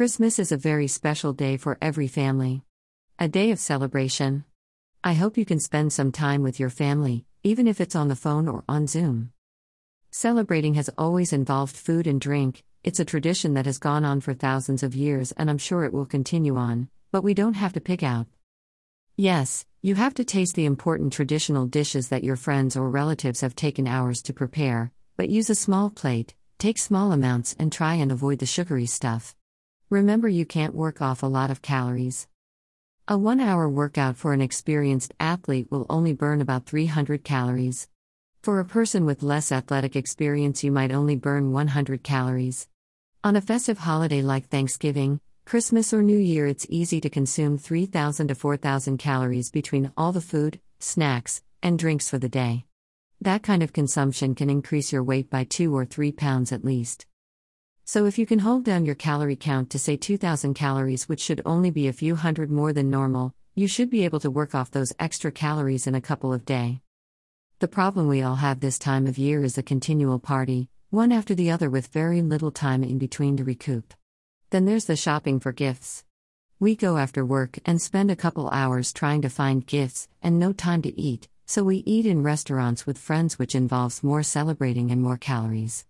Christmas is a very special day for every family. A day of celebration. I hope you can spend some time with your family, even if it's on the phone or on Zoom. Celebrating has always involved food and drink, it's a tradition that has gone on for thousands of years and I'm sure it will continue on, but we don't have to pick out. Yes, you have to taste the important traditional dishes that your friends or relatives have taken hours to prepare, but use a small plate, take small amounts, and try and avoid the sugary stuff. Remember, you can't work off a lot of calories. A one hour workout for an experienced athlete will only burn about 300 calories. For a person with less athletic experience, you might only burn 100 calories. On a festive holiday like Thanksgiving, Christmas, or New Year, it's easy to consume 3,000 to 4,000 calories between all the food, snacks, and drinks for the day. That kind of consumption can increase your weight by 2 or 3 pounds at least. So, if you can hold down your calorie count to say 2000 calories, which should only be a few hundred more than normal, you should be able to work off those extra calories in a couple of days. The problem we all have this time of year is a continual party, one after the other with very little time in between to recoup. Then there's the shopping for gifts. We go after work and spend a couple hours trying to find gifts and no time to eat, so we eat in restaurants with friends, which involves more celebrating and more calories.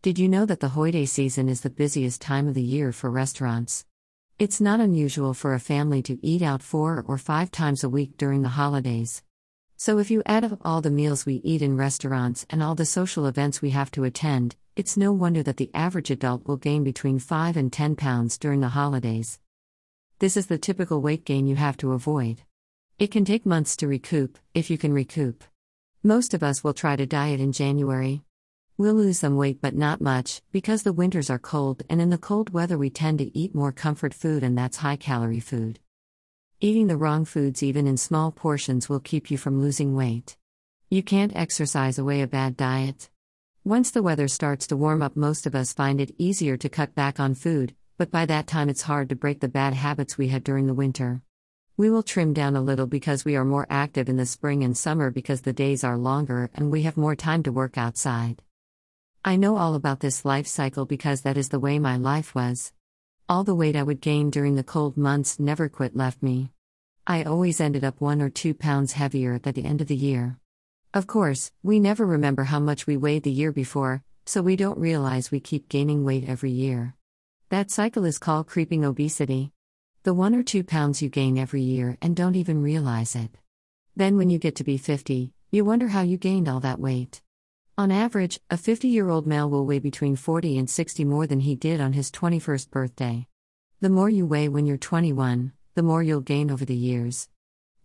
Did you know that the holiday season is the busiest time of the year for restaurants? It's not unusual for a family to eat out four or five times a week during the holidays. So, if you add up all the meals we eat in restaurants and all the social events we have to attend, it's no wonder that the average adult will gain between 5 and 10 pounds during the holidays. This is the typical weight gain you have to avoid. It can take months to recoup, if you can recoup. Most of us will try to diet in January. We'll lose some weight, but not much, because the winters are cold, and in the cold weather, we tend to eat more comfort food, and that's high calorie food. Eating the wrong foods, even in small portions, will keep you from losing weight. You can't exercise away a bad diet. Once the weather starts to warm up, most of us find it easier to cut back on food, but by that time, it's hard to break the bad habits we had during the winter. We will trim down a little because we are more active in the spring and summer because the days are longer and we have more time to work outside. I know all about this life cycle because that is the way my life was. All the weight I would gain during the cold months never quit left me. I always ended up one or two pounds heavier at the end of the year. Of course, we never remember how much we weighed the year before, so we don't realize we keep gaining weight every year. That cycle is called creeping obesity. The one or two pounds you gain every year and don't even realize it. Then, when you get to be 50, you wonder how you gained all that weight. On average, a 50 year old male will weigh between 40 and 60 more than he did on his 21st birthday. The more you weigh when you're 21, the more you'll gain over the years.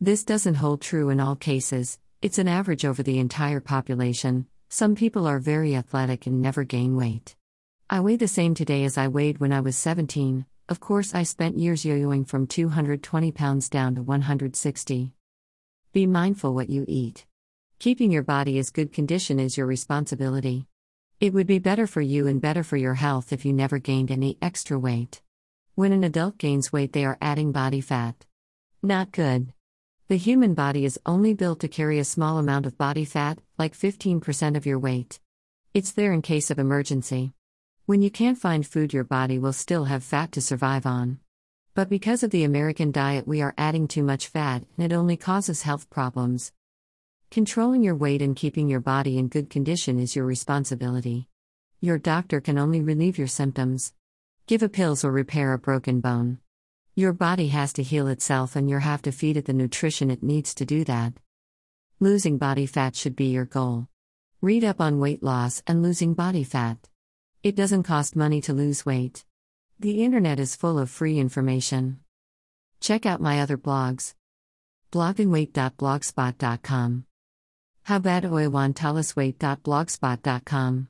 This doesn't hold true in all cases, it's an average over the entire population. Some people are very athletic and never gain weight. I weigh the same today as I weighed when I was 17. Of course, I spent years yo yoing from 220 pounds down to 160. Be mindful what you eat. Keeping your body as good condition is your responsibility. It would be better for you and better for your health if you never gained any extra weight. When an adult gains weight, they are adding body fat. Not good. The human body is only built to carry a small amount of body fat, like 15% of your weight. It's there in case of emergency. When you can't find food, your body will still have fat to survive on. But because of the American diet, we are adding too much fat, and it only causes health problems. Controlling your weight and keeping your body in good condition is your responsibility. Your doctor can only relieve your symptoms. Give a pills or repair a broken bone. Your body has to heal itself and you have to feed it the nutrition it needs to do that. Losing body fat should be your goal. Read up on weight loss and losing body fat. It doesn't cost money to lose weight. The internet is full of free information. Check out my other blogs. bloggingweight.blogspot.com how bad oiwantalasweight.blogspot.com.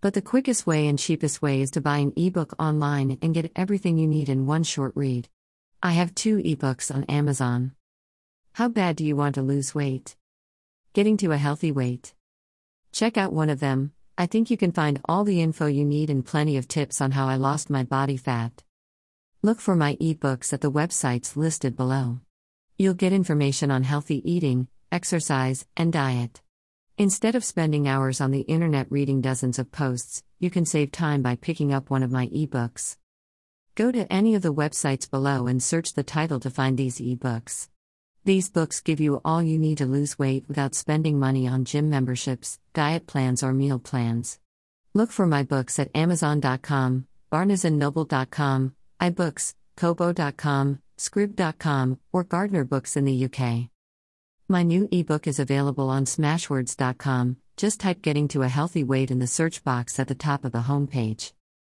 But the quickest way and cheapest way is to buy an ebook online and get everything you need in one short read. I have two ebooks on Amazon. How bad do you want to lose weight? Getting to a healthy weight. Check out one of them. I think you can find all the info you need and plenty of tips on how I lost my body fat. Look for my ebooks at the websites listed below. You'll get information on healthy eating, exercise, and diet. Instead of spending hours on the internet reading dozens of posts, you can save time by picking up one of my ebooks. Go to any of the websites below and search the title to find these ebooks. These books give you all you need to lose weight without spending money on gym memberships, diet plans, or meal plans. Look for my books at Amazon.com, BarnesandNoble.com, iBooks, Kobo.com, Scribd.com, or Gardner Books in the UK. My new ebook is available on Smashwords.com. Just type Getting to a Healthy Weight in the search box at the top of the homepage.